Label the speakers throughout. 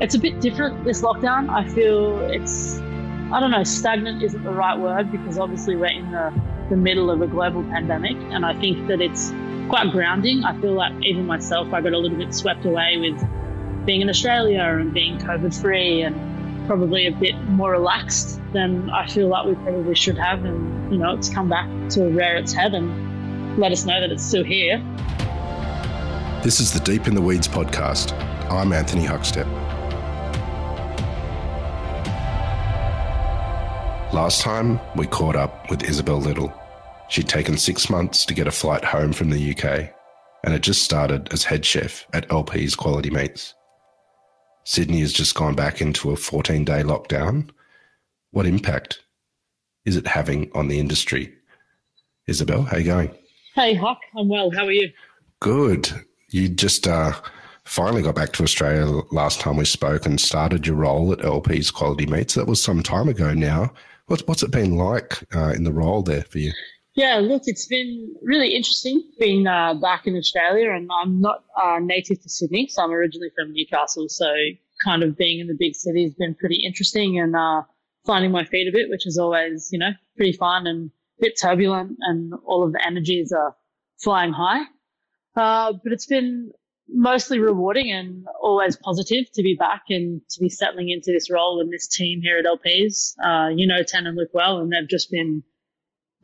Speaker 1: it's a bit different this lockdown. I feel it's, I don't know, stagnant isn't the right word because obviously we're in the, the middle of a global pandemic. And I think that it's quite grounding. I feel like even myself, I got a little bit swept away with being in Australia and being COVID free and probably a bit more relaxed than I feel like we probably should have. And, you know, it's come back to where it's head and let us know that it's still here.
Speaker 2: This is the Deep in the Weeds podcast. I'm Anthony Huckstep. Last time, we caught up with Isabel Little. She'd taken six months to get a flight home from the UK and had just started as head chef at LP's Quality Meats. Sydney has just gone back into a 14 day lockdown. What impact is it having on the industry? Isabel, how you going?
Speaker 1: Hey, Huck, I'm well. How are you?
Speaker 2: Good. You just uh, finally got back to Australia last time we spoke and started your role at LP's Quality Meats. That was some time ago now. What's, what's it been like uh, in the role there for you?
Speaker 1: Yeah, look, it's been really interesting being uh, back in Australia, and I'm not uh, native to Sydney, so I'm originally from Newcastle. So, kind of being in the big city has been pretty interesting, and uh, finding my feet a bit, which is always, you know, pretty fun and a bit turbulent, and all of the energies are flying high. Uh, but it's been mostly rewarding and always positive to be back and to be settling into this role and this team here at LPs. Uh, you know, Ten and Luke well, and they've just been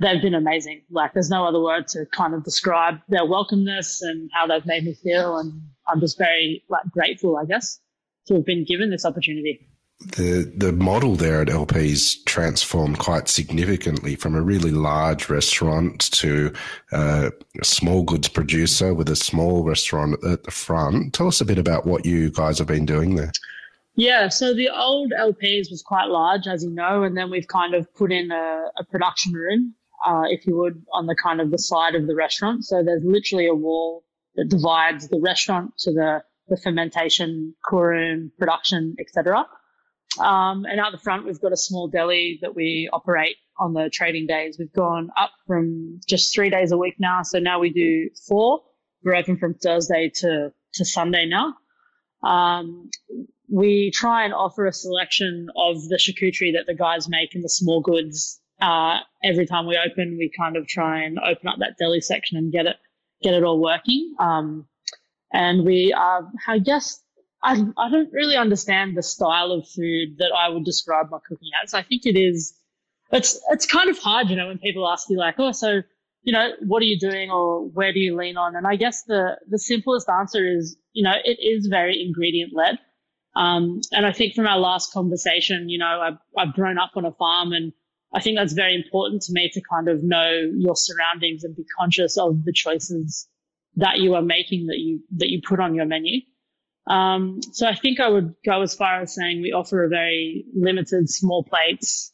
Speaker 1: they've been amazing. Like there's no other word to kind of describe their welcomeness and how they've made me feel. And I'm just very like grateful, I guess, to have been given this opportunity.
Speaker 2: The the model there at LP's transformed quite significantly from a really large restaurant to uh, a small goods producer with a small restaurant at the front. Tell us a bit about what you guys have been doing there.
Speaker 1: Yeah, so the old LPs was quite large, as you know, and then we've kind of put in a, a production room uh, if you would, on the kind of the side of the restaurant. So there's literally a wall that divides the restaurant to the, the fermentation, core room, production, etc. Um, and out the front, we've got a small deli that we operate on the trading days. We've gone up from just three days a week now. So now we do four. We're open from Thursday to, to Sunday now. Um, we try and offer a selection of the charcuterie that the guys make in the small goods uh, every time we open, we kind of try and open up that deli section and get it get it all working. Um, and we are, I guess, I, I don't really understand the style of food that I would describe my cooking as. I think it is, it's it's kind of hard, you know, when people ask you like, oh, so you know, what are you doing or where do you lean on? And I guess the the simplest answer is, you know, it is very ingredient led. Um, and I think from our last conversation, you know, I've, I've grown up on a farm and I think that's very important to me to kind of know your surroundings and be conscious of the choices that you are making that you that you put on your menu. Um, so I think I would go as far as saying we offer a very limited small plates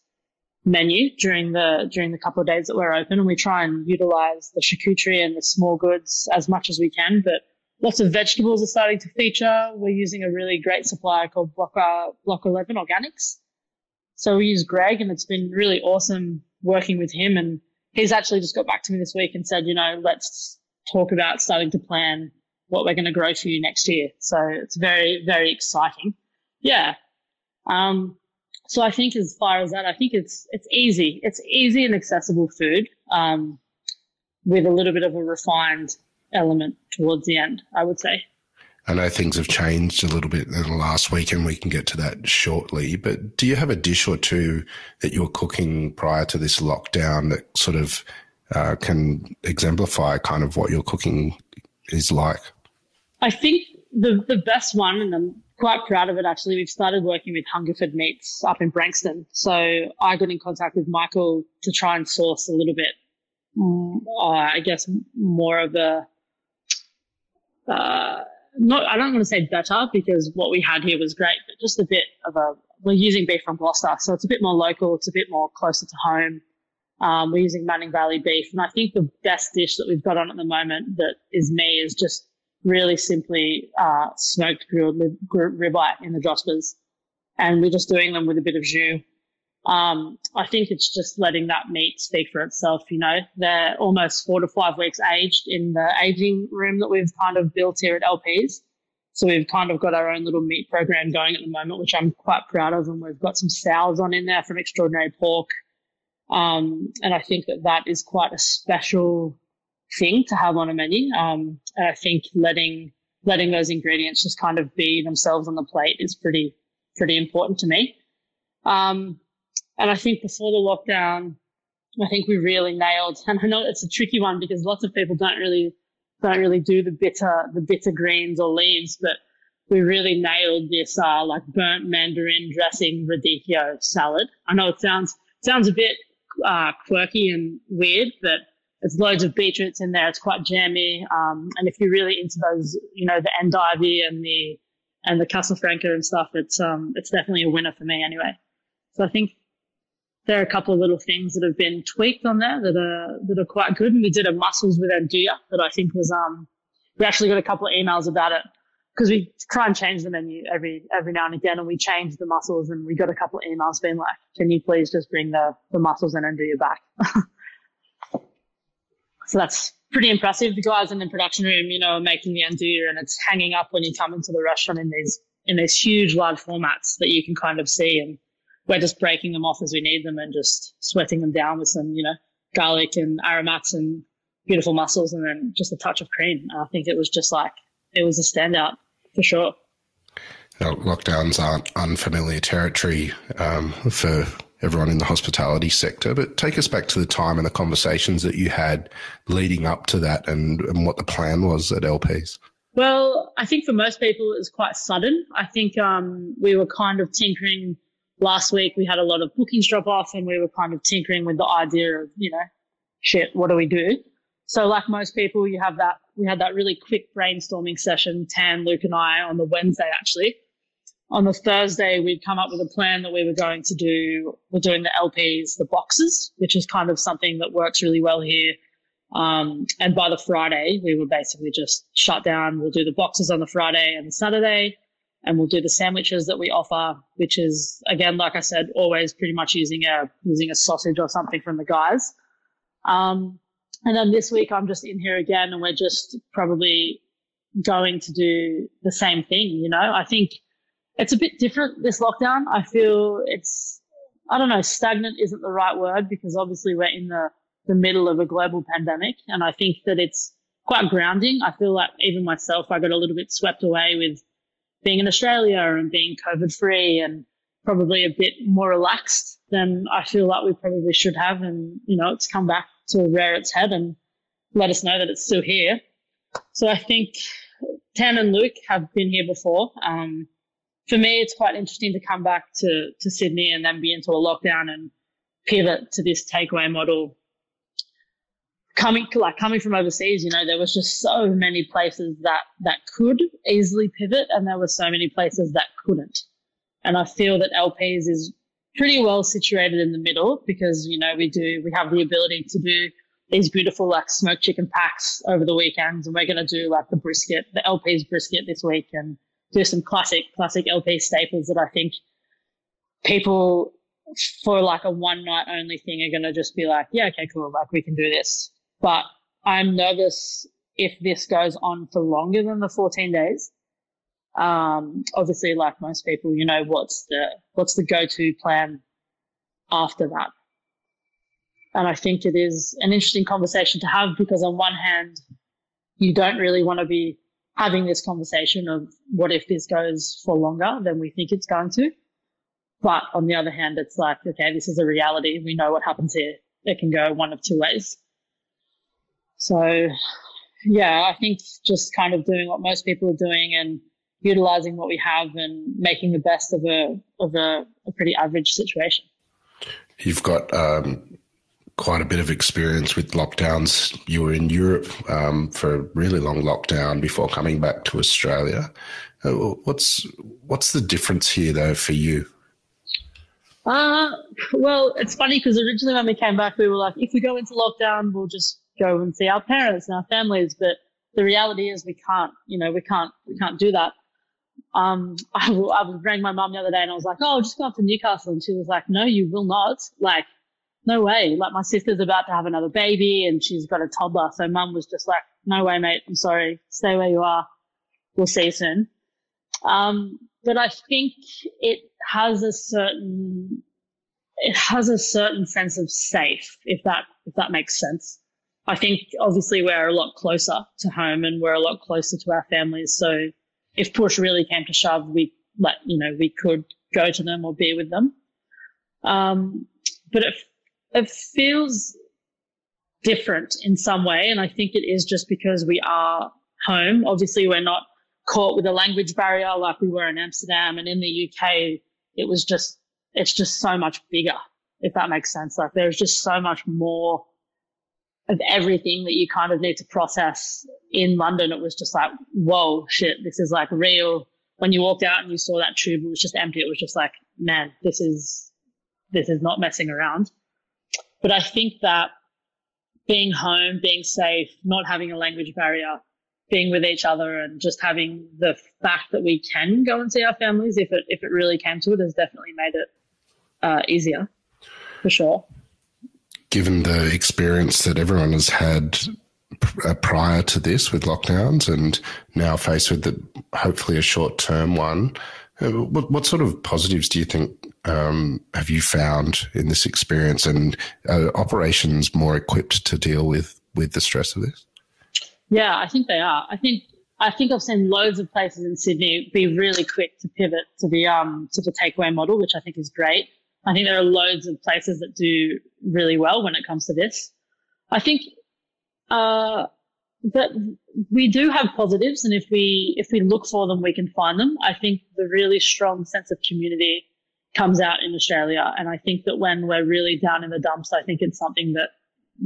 Speaker 1: menu during the during the couple of days that we're open, and we try and utilize the charcuterie and the small goods as much as we can. But lots of vegetables are starting to feature. We're using a really great supplier called Block, uh, Block 11 Organics. So we use Greg and it's been really awesome working with him. And he's actually just got back to me this week and said, you know, let's talk about starting to plan what we're going to grow for you next year. So it's very, very exciting. Yeah. Um, so I think as far as that, I think it's, it's easy. It's easy and accessible food, um, with a little bit of a refined element towards the end, I would say.
Speaker 2: I know things have changed a little bit in the last week and we can get to that shortly, but do you have a dish or two that you were cooking prior to this lockdown that sort of uh, can exemplify kind of what your cooking is like?
Speaker 1: I think the, the best one, and I'm quite proud of it actually, we've started working with Hungerford Meats up in Branxton. So I got in contact with Michael to try and source a little bit, uh, I guess, more of a. Uh, not I don't want to say better because what we had here was great, but just a bit of a we're using beef from Gloucester, so it's a bit more local, it's a bit more closer to home. Um, we're using Manning Valley beef, and I think the best dish that we've got on at the moment that is me is just really simply uh, smoked grilled ribeye in the Jospers, and we're just doing them with a bit of jus um, I think it's just letting that meat speak for itself. You know, they're almost four to five weeks aged in the aging room that we've kind of built here at LPs. So we've kind of got our own little meat program going at the moment, which I'm quite proud of. And we've got some sows on in there from Extraordinary Pork. Um, and I think that that is quite a special thing to have on a menu. Um, and I think letting letting those ingredients just kind of be themselves on the plate is pretty pretty important to me. Um, and I think before the lockdown, I think we really nailed. And I know it's a tricky one because lots of people don't really don't really do the bitter the bitter greens or leaves, but we really nailed this uh, like burnt mandarin dressing radicchio salad. I know it sounds sounds a bit uh, quirky and weird, but it's loads of beetroots in there. It's quite jammy, um, and if you're really into those, you know, the endive and the and the Castelfranco and stuff, it's um it's definitely a winner for me anyway. So I think there are a couple of little things that have been tweaked on there that are that are quite good. And we did a mussels with andouille that I think was um we actually got a couple of emails about it because we try and change the menu every every now and again, and we changed the mussels, and we got a couple of emails being like, "Can you please just bring the the mussels and andouille back?" so that's pretty impressive. The guys in the production room, you know, are making the andouille, and it's hanging up when you come into the restaurant in these in these huge large formats that you can kind of see and we're just breaking them off as we need them and just sweating them down with some, you know, garlic and aromats and beautiful mussels and then just a touch of cream. I think it was just like, it was a standout for sure.
Speaker 2: Lockdowns aren't unfamiliar territory um, for everyone in the hospitality sector, but take us back to the time and the conversations that you had leading up to that and, and what the plan was at LPs.
Speaker 1: Well, I think for most people it was quite sudden. I think um, we were kind of tinkering last week we had a lot of bookings drop off and we were kind of tinkering with the idea of, you know, shit, what do we do? So like most people, you have that, we had that really quick brainstorming session, Tan, Luke and I on the Wednesday actually. On the Thursday, we'd come up with a plan that we were going to do, we're doing the LPs, the boxes, which is kind of something that works really well here. Um, and by the Friday, we were basically just shut down. We'll do the boxes on the Friday and the Saturday and we'll do the sandwiches that we offer, which is again, like I said, always pretty much using a using a sausage or something from the guys. Um, and then this week I'm just in here again, and we're just probably going to do the same thing. You know, I think it's a bit different this lockdown. I feel it's I don't know, stagnant isn't the right word because obviously we're in the the middle of a global pandemic, and I think that it's quite grounding. I feel like even myself, I got a little bit swept away with being in Australia and being COVID free and probably a bit more relaxed than I feel like we probably should have. And, you know, it's come back to rear its head and let us know that it's still here. So I think Tan and Luke have been here before. Um, for me, it's quite interesting to come back to, to Sydney and then be into a lockdown and pivot to this takeaway model coming like coming from overseas, you know, there was just so many places that that could easily pivot, and there were so many places that couldn't. And I feel that LPs is pretty well situated in the middle because you know we do we have the ability to do these beautiful like smoked chicken packs over the weekends, and we're going to do like the brisket, the LPs brisket this week, and do some classic classic LP staples that I think people for like a one night only thing are going to just be like, yeah, okay, cool, like we can do this. But I'm nervous if this goes on for longer than the 14 days. Um, obviously, like most people, you know, what's the, what's the go-to plan after that? And I think it is an interesting conversation to have because on one hand, you don't really want to be having this conversation of what if this goes for longer than we think it's going to. But on the other hand, it's like, okay, this is a reality. We know what happens here. It can go one of two ways. So, yeah, I think just kind of doing what most people are doing and utilizing what we have and making the best of a of a, a pretty average situation.
Speaker 2: You've got um, quite a bit of experience with lockdowns. You were in Europe um, for a really long lockdown before coming back to Australia. Uh, what's what's the difference here, though, for you?
Speaker 1: Uh, well, it's funny because originally when we came back, we were like, if we go into lockdown, we'll just go and see our parents and our families. But the reality is we can't, you know, we can't, we can't do that. Um, I, I rang my mum the other day and I was like, oh, I'll just go up to Newcastle. And she was like, no, you will not. Like, no way. Like my sister's about to have another baby and she's got a toddler. So mum was just like, no way, mate. I'm sorry. Stay where you are. We'll see you soon. Um, but I think it has a certain it has a certain sense of safe, if that if that makes sense. I think obviously we're a lot closer to home and we're a lot closer to our families. So if push really came to shove, we let you know we could go to them or be with them. Um, but it it feels different in some way, and I think it is just because we are home. Obviously, we're not caught with a language barrier like we were in Amsterdam and in the UK. It was just it's just so much bigger, if that makes sense. Like there's just so much more of everything that you kind of need to process in London. It was just like, whoa, shit, this is like real. When you walked out and you saw that tube, it was just empty. It was just like, man, this is this is not messing around. But I think that being home, being safe, not having a language barrier, being with each other and just having the fact that we can go and see our families if it if it really came to it has definitely made it uh, easier for sure.
Speaker 2: Given the experience that everyone has had uh, prior to this with lockdowns and now faced with the, hopefully a short term one, what, what, sort of positives do you think um, have you found in this experience and operations more equipped to deal with, with the stress of this?
Speaker 1: Yeah, I think they are. I think I think I've seen loads of places in Sydney be really quick to pivot to the um to the takeaway model, which I think is great. I think there are loads of places that do really well when it comes to this. I think uh, that we do have positives, and if we if we look for them, we can find them. I think the really strong sense of community comes out in Australia, and I think that when we're really down in the dumps, I think it's something that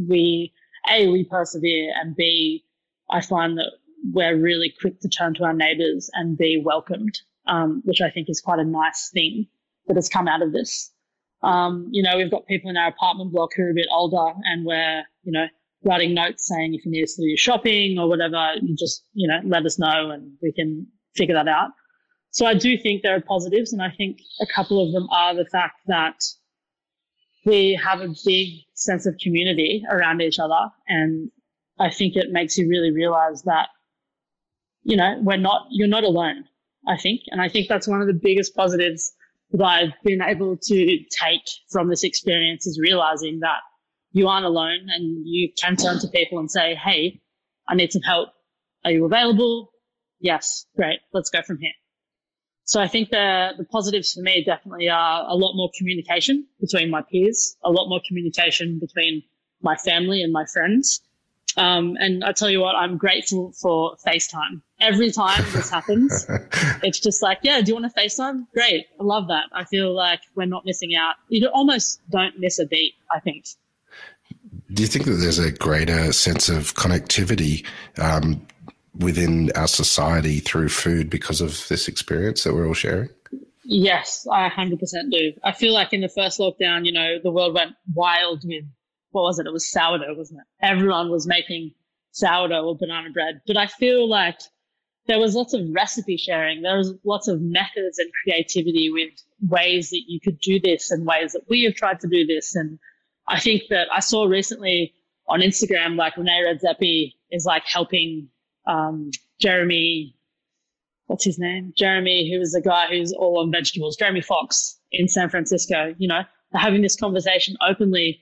Speaker 1: we a we persevere, and b I find that we're really quick to turn to our neighbours and be welcomed, um, which I think is quite a nice thing that has come out of this. Um, you know, we've got people in our apartment block who are a bit older and we're, you know, writing notes saying if you need us to do your shopping or whatever, you just, you know, let us know and we can figure that out. So I do think there are positives and I think a couple of them are the fact that we have a big sense of community around each other and I think it makes you really realize that, you know, we're not, you're not alone, I think. And I think that's one of the biggest positives that I've been able to take from this experience is realizing that you aren't alone and you can turn to people and say, Hey, I need some help. Are you available? Yes. Great. Let's go from here. So I think the, the positives for me definitely are a lot more communication between my peers, a lot more communication between my family and my friends. Um, and I tell you what, I'm grateful for FaceTime. Every time this happens, it's just like, yeah, do you want to FaceTime? Great. I love that. I feel like we're not missing out. You almost don't miss a beat, I think.
Speaker 2: Do you think that there's a greater sense of connectivity um, within our society through food because of this experience that we're all sharing?
Speaker 1: Yes, I 100% do. I feel like in the first lockdown, you know, the world went wild with what was it? It was sourdough, wasn't it? Everyone was making sourdough or banana bread. But I feel like there was lots of recipe sharing. There was lots of methods and creativity with ways that you could do this and ways that we have tried to do this. And I think that I saw recently on Instagram, like Rene Redzepi is like helping um, Jeremy, what's his name? Jeremy, who is a guy who's all on vegetables, Jeremy Fox in San Francisco, you know, having this conversation openly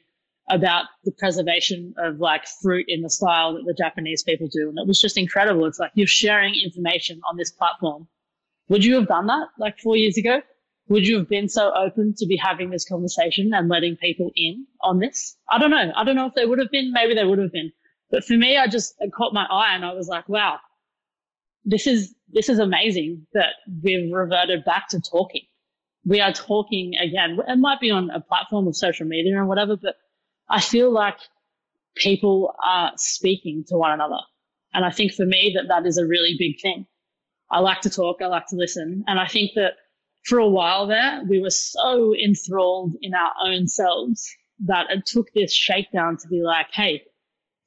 Speaker 1: about the preservation of like fruit in the style that the Japanese people do. And it was just incredible. It's like you're sharing information on this platform. Would you have done that like four years ago? Would you have been so open to be having this conversation and letting people in on this? I don't know. I don't know if they would have been. Maybe they would have been. But for me, I just caught my eye and I was like, wow, this is this is amazing that we've reverted back to talking. We are talking again. It might be on a platform of social media and whatever, but I feel like people are speaking to one another. And I think for me that that is a really big thing. I like to talk. I like to listen. And I think that for a while there, we were so enthralled in our own selves that it took this shakedown to be like, Hey,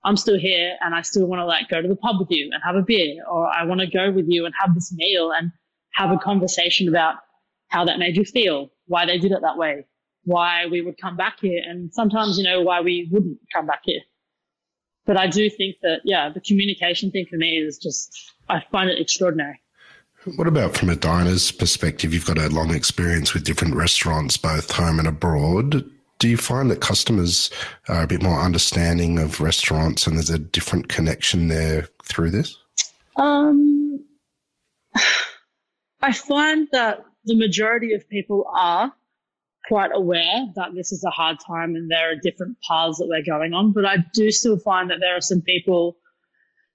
Speaker 1: I'm still here and I still want to like go to the pub with you and have a beer, or I want to go with you and have this meal and have a conversation about how that made you feel, why they did it that way, why we would come back here and sometimes, you know, why we wouldn't come back here. But I do think that, yeah, the communication thing for me is just, I find it extraordinary.
Speaker 2: What about from a diner's perspective? You've got a long experience with different restaurants, both home and abroad. Do you find that customers are a bit more understanding of restaurants and there's a different connection there through this?
Speaker 1: Um, I find that the majority of people are quite aware that this is a hard time and there are different paths that we're going on. But I do still find that there are some people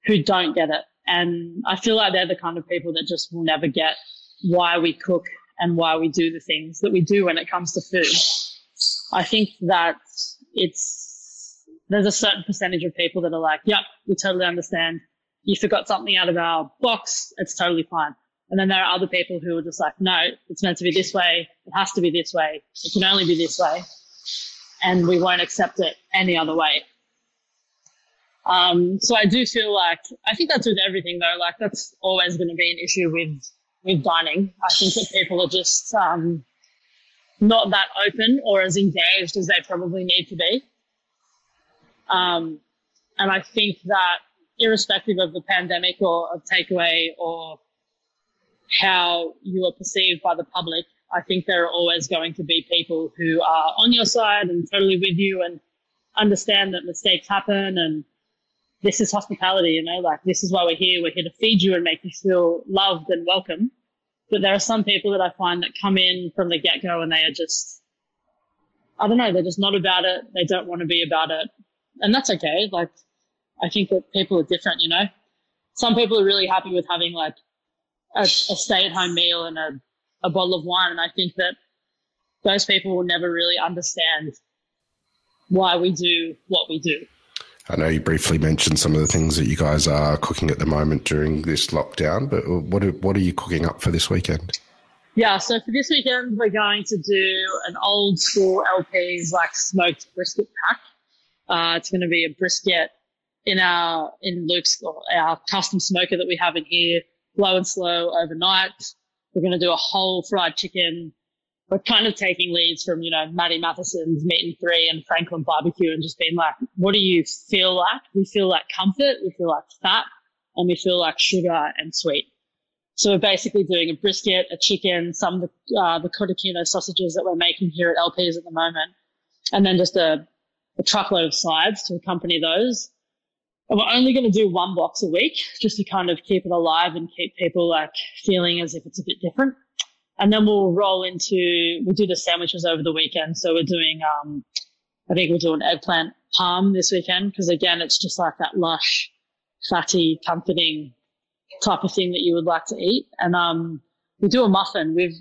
Speaker 1: who don't get it. And I feel like they're the kind of people that just will never get why we cook and why we do the things that we do when it comes to food. I think that it's, there's a certain percentage of people that are like, yep, we totally understand. You forgot something out of our box. It's totally fine. And then there are other people who are just like, no, it's meant to be this way. It has to be this way. It can only be this way. And we won't accept it any other way. Um, so I do feel like, I think that's with everything though. Like that's always going to be an issue with, with dining. I think that people are just, um, not that open or as engaged as they probably need to be. Um, and I think that irrespective of the pandemic or of takeaway or how you are perceived by the public, I think there are always going to be people who are on your side and totally with you and understand that mistakes happen and this is hospitality, you know, like this is why we're here. We're here to feed you and make you feel loved and welcome. But there are some people that I find that come in from the get go and they are just, I don't know, they're just not about it. They don't want to be about it. And that's okay. Like, I think that people are different, you know? Some people are really happy with having like a, a stay at home meal and a, a bottle of wine. And I think that those people will never really understand why we do what we do.
Speaker 2: I know you briefly mentioned some of the things that you guys are cooking at the moment during this lockdown, but what are, what are you cooking up for this weekend?
Speaker 1: Yeah, so for this weekend, we're going to do an old school LP's like smoked brisket pack. Uh, it's going to be a brisket in our in Luke's our custom smoker that we have in here low and slow overnight. We're going to do a whole fried chicken. We're kind of taking leads from, you know, Matty Matheson's Meat and Three and Franklin Barbecue and just being like, what do you feel like? We feel like comfort, we feel like fat, and we feel like sugar and sweet. So we're basically doing a brisket, a chicken, some of the, uh, the cotechino sausages that we're making here at LP's at the moment, and then just a, a truckload of sides to accompany those. And we're only going to do one box a week just to kind of keep it alive and keep people like feeling as if it's a bit different. And then we'll roll into, we'll do the sandwiches over the weekend. So we're doing, um, I think we'll do an eggplant parm this weekend because again, it's just like that lush, fatty, comforting type of thing that you would like to eat. And, um, we do a muffin. We've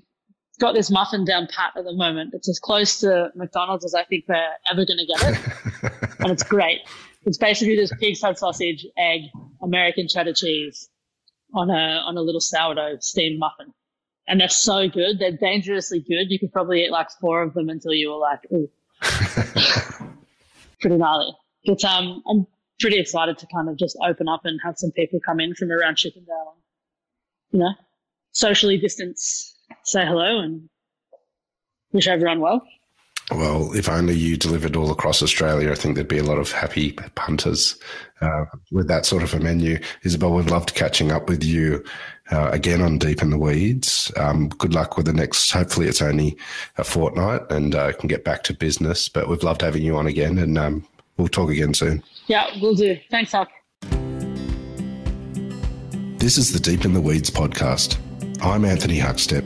Speaker 1: got this muffin down pat at the moment. It's as close to McDonald's as I think we're ever going to get it. and it's great. It's basically just pig's head sausage, egg, American cheddar cheese on a on a little sourdough steamed muffin. And they're so good. They're dangerously good. You could probably eat like four of them until you were like, ooh. pretty gnarly. But um, I'm pretty excited to kind of just open up and have some people come in from around Chippendale. You know, socially distance, say hello and wish everyone well.
Speaker 2: Well, if only you delivered all across Australia, I think there'd be a lot of happy punters uh, with that sort of a menu. Isabel, we've loved catching up with you uh, again on Deep in the Weeds. Um, good luck with the next. Hopefully, it's only a fortnight and uh, can get back to business. But we've loved having you on again, and um, we'll talk again soon.
Speaker 1: Yeah, we'll do. Thanks, Huck.
Speaker 2: This is the Deep in the Weeds podcast. I'm Anthony Huckstep.